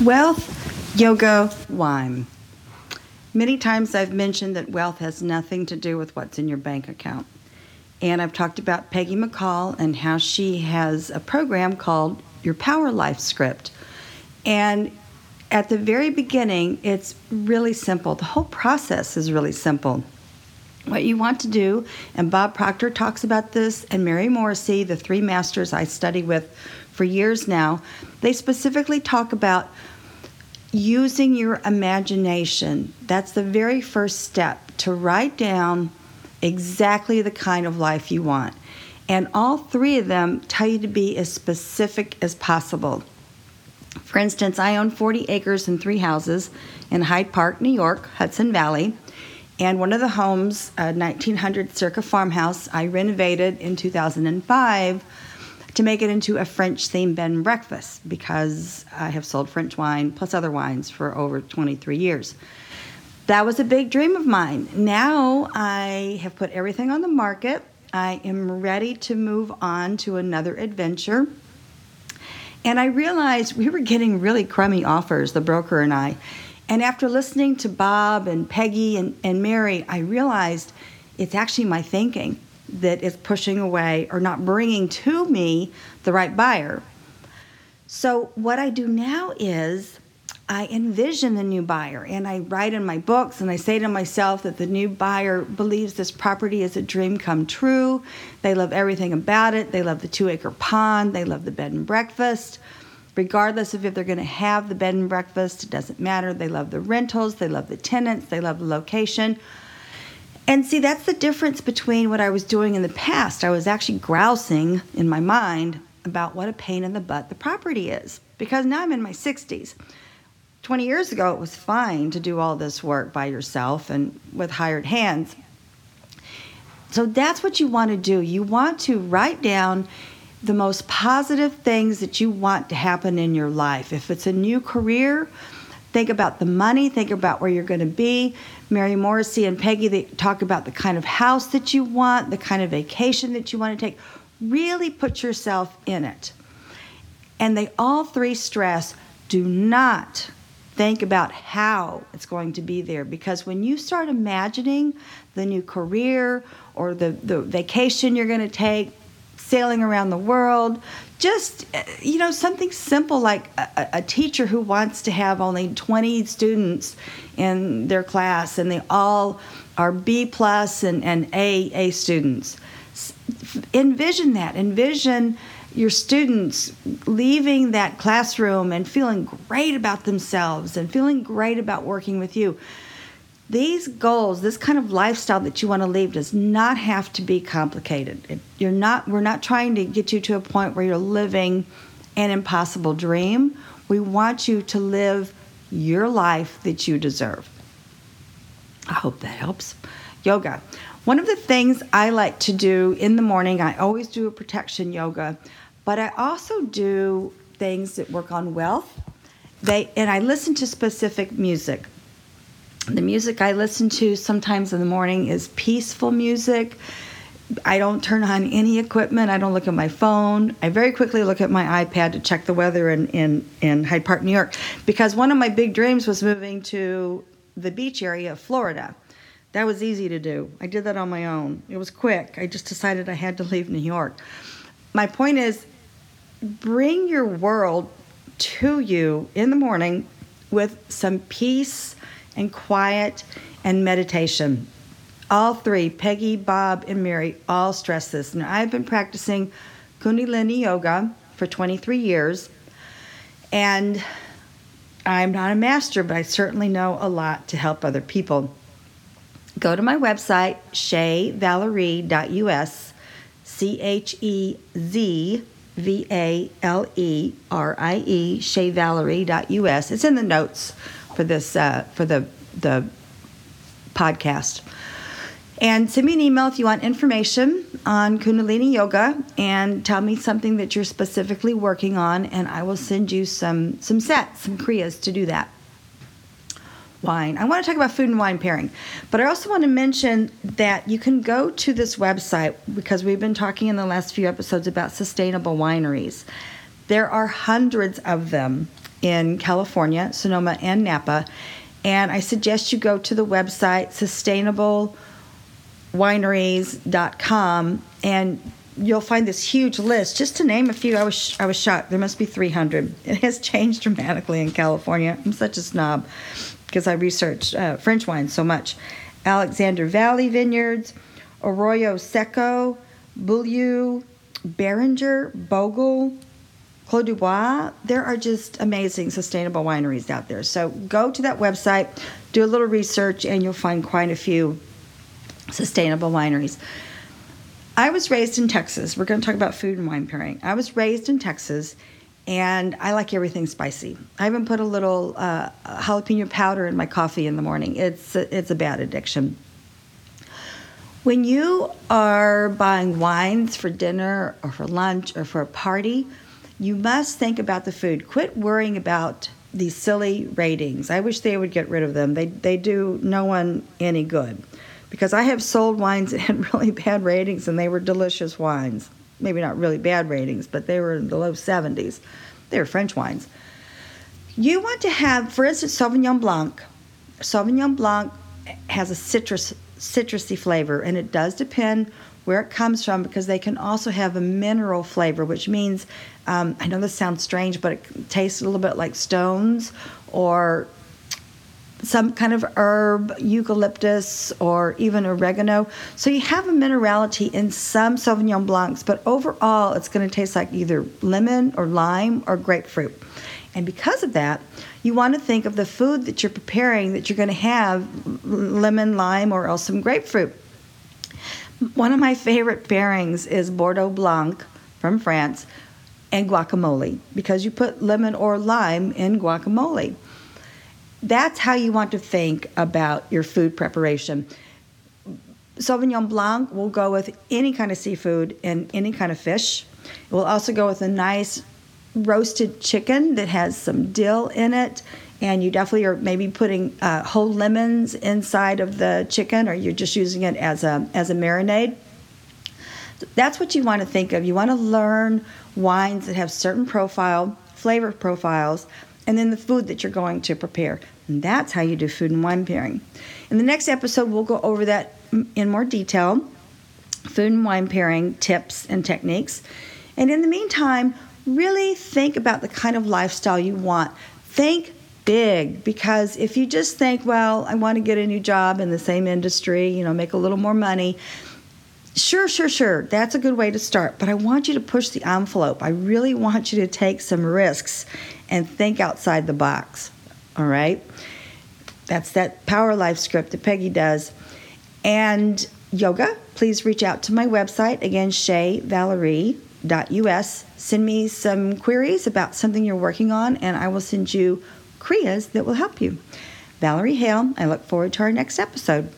Wealth, yoga, wine. Many times I've mentioned that wealth has nothing to do with what's in your bank account. And I've talked about Peggy McColl and how she has a program called Your Power Life Script. And at the very beginning, it's really simple. The whole process is really simple. What you want to do, and Bob Proctor talks about this, and Mary Morrissey, the three masters I study with for years now, they specifically talk about using your imagination. That's the very first step to write down exactly the kind of life you want. And all three of them tell you to be as specific as possible. For instance, I own 40 acres and three houses in Hyde Park, New York, Hudson Valley. And one of the homes, a 1900 circa farmhouse, I renovated in 2005 to make it into a French themed bed and breakfast because I have sold French wine plus other wines for over 23 years. That was a big dream of mine. Now I have put everything on the market. I am ready to move on to another adventure. And I realized we were getting really crummy offers, the broker and I. And after listening to Bob and Peggy and, and Mary, I realized it's actually my thinking that is pushing away or not bringing to me the right buyer. So, what I do now is I envision the new buyer and I write in my books and I say to myself that the new buyer believes this property is a dream come true. They love everything about it. They love the two acre pond, they love the bed and breakfast. Regardless of if they're going to have the bed and breakfast, it doesn't matter. They love the rentals, they love the tenants, they love the location. And see, that's the difference between what I was doing in the past. I was actually grousing in my mind about what a pain in the butt the property is because now I'm in my 60s. 20 years ago, it was fine to do all this work by yourself and with hired hands. So that's what you want to do. You want to write down the most positive things that you want to happen in your life. If it's a new career, think about the money, think about where you're going to be. Mary Morrissey and Peggy they talk about the kind of house that you want, the kind of vacation that you want to take. Really put yourself in it. And they all three stress do not think about how it's going to be there because when you start imagining the new career or the, the vacation you're going to take sailing around the world. Just uh, you know something simple like a, a, teacher who wants to have only 20 students in their class and they all are b plus and, and a a students. Envision that. Envision your students leaving that classroom and feeling great about themselves and feeling great about working with you. These goals, this kind of lifestyle that you want to leave does not have to be complicated. You're not we're not trying to get you to a point where you're living an impossible dream. We want you to live your life that you deserve. I hope that helps. Yoga. One of the things I like to do in the morning, I always do a protection yoga. But I also do things that work on wealth. They and I listen to specific music. The music I listen to sometimes in the morning is peaceful music. I don't turn on any equipment. I don't look at my phone. I very quickly look at my iPad to check the weather in, in, in Hyde Park, New York, because one of my big dreams was moving to the beach area of Florida. That was easy to do. I did that on my own. It was quick. I just decided I had to leave New York. My point is, bring your world to you in the morning with some peace and quiet and meditation. All three, Peggy, Bob, and Mary, all stress this. Now, I've been practicing Kundalini Yoga for 23 years, and I'm not a master, but I certainly know a lot to help other people. Go to my website, chezvalerie.us, C H E Z V A L E R I E, chezvalerie.us. It's in the notes for this, uh, for the, the podcast. And send me an email if you want information on Kundalini Yoga and tell me something that you're specifically working on, and I will send you some, some sets, some Kriyas to do that wine. I want to talk about food and wine pairing, but I also want to mention that you can go to this website because we've been talking in the last few episodes about sustainable wineries. There are hundreds of them, in California, Sonoma and Napa. And I suggest you go to the website sustainablewineries.com and you'll find this huge list. Just to name a few, I was I was shocked. There must be 300. It has changed dramatically in California. I'm such a snob because I researched uh, French wine so much. Alexander Valley Vineyards, Arroyo Seco, Beaulieu, Beringer, Bogle, Clos du Bois. There are just amazing sustainable wineries out there. So go to that website, do a little research, and you'll find quite a few sustainable wineries. I was raised in Texas. We're going to talk about food and wine pairing. I was raised in Texas, and I like everything spicy. I even put a little uh, jalapeno powder in my coffee in the morning. It's a, it's a bad addiction. When you are buying wines for dinner or for lunch or for a party, you must think about the food. Quit worrying about these silly ratings. I wish they would get rid of them. They they do no one any good. Because I have sold wines that had really bad ratings and they were delicious wines. Maybe not really bad ratings, but they were in the low 70s. They were French wines. You want to have, for instance, Sauvignon Blanc. Sauvignon Blanc has a citrus citrusy flavor, and it does depend where it comes from because they can also have a mineral flavor, which means um, I know this sounds strange, but it tastes a little bit like stones or some kind of herb, eucalyptus, or even oregano. So you have a minerality in some Sauvignon Blancs, but overall it's going to taste like either lemon or lime or grapefruit. And because of that, you want to think of the food that you're preparing that you're going to have lemon, lime, or else some grapefruit. One of my favorite pairings is Bordeaux Blanc from France and guacamole because you put lemon or lime in guacamole. That's how you want to think about your food preparation. Sauvignon Blanc will go with any kind of seafood and any kind of fish. It will also go with a nice roasted chicken that has some dill in it. And you definitely are maybe putting uh, whole lemons inside of the chicken, or you're just using it as a as a marinade. That's what you want to think of. You want to learn wines that have certain profile, flavor profiles, and then the food that you're going to prepare. And that's how you do food and wine pairing. In the next episode, we'll go over that in more detail food and wine pairing tips and techniques. And in the meantime, really think about the kind of lifestyle you want. Think big because if you just think, well, I want to get a new job in the same industry, you know, make a little more money, Sure, sure, sure. That's a good way to start. But I want you to push the envelope. I really want you to take some risks and think outside the box. All right? That's that Power Life script that Peggy does. And yoga, please reach out to my website. Again, chezvalerie.us. Send me some queries about something you're working on, and I will send you Kriyas that will help you. Valerie Hale, I look forward to our next episode.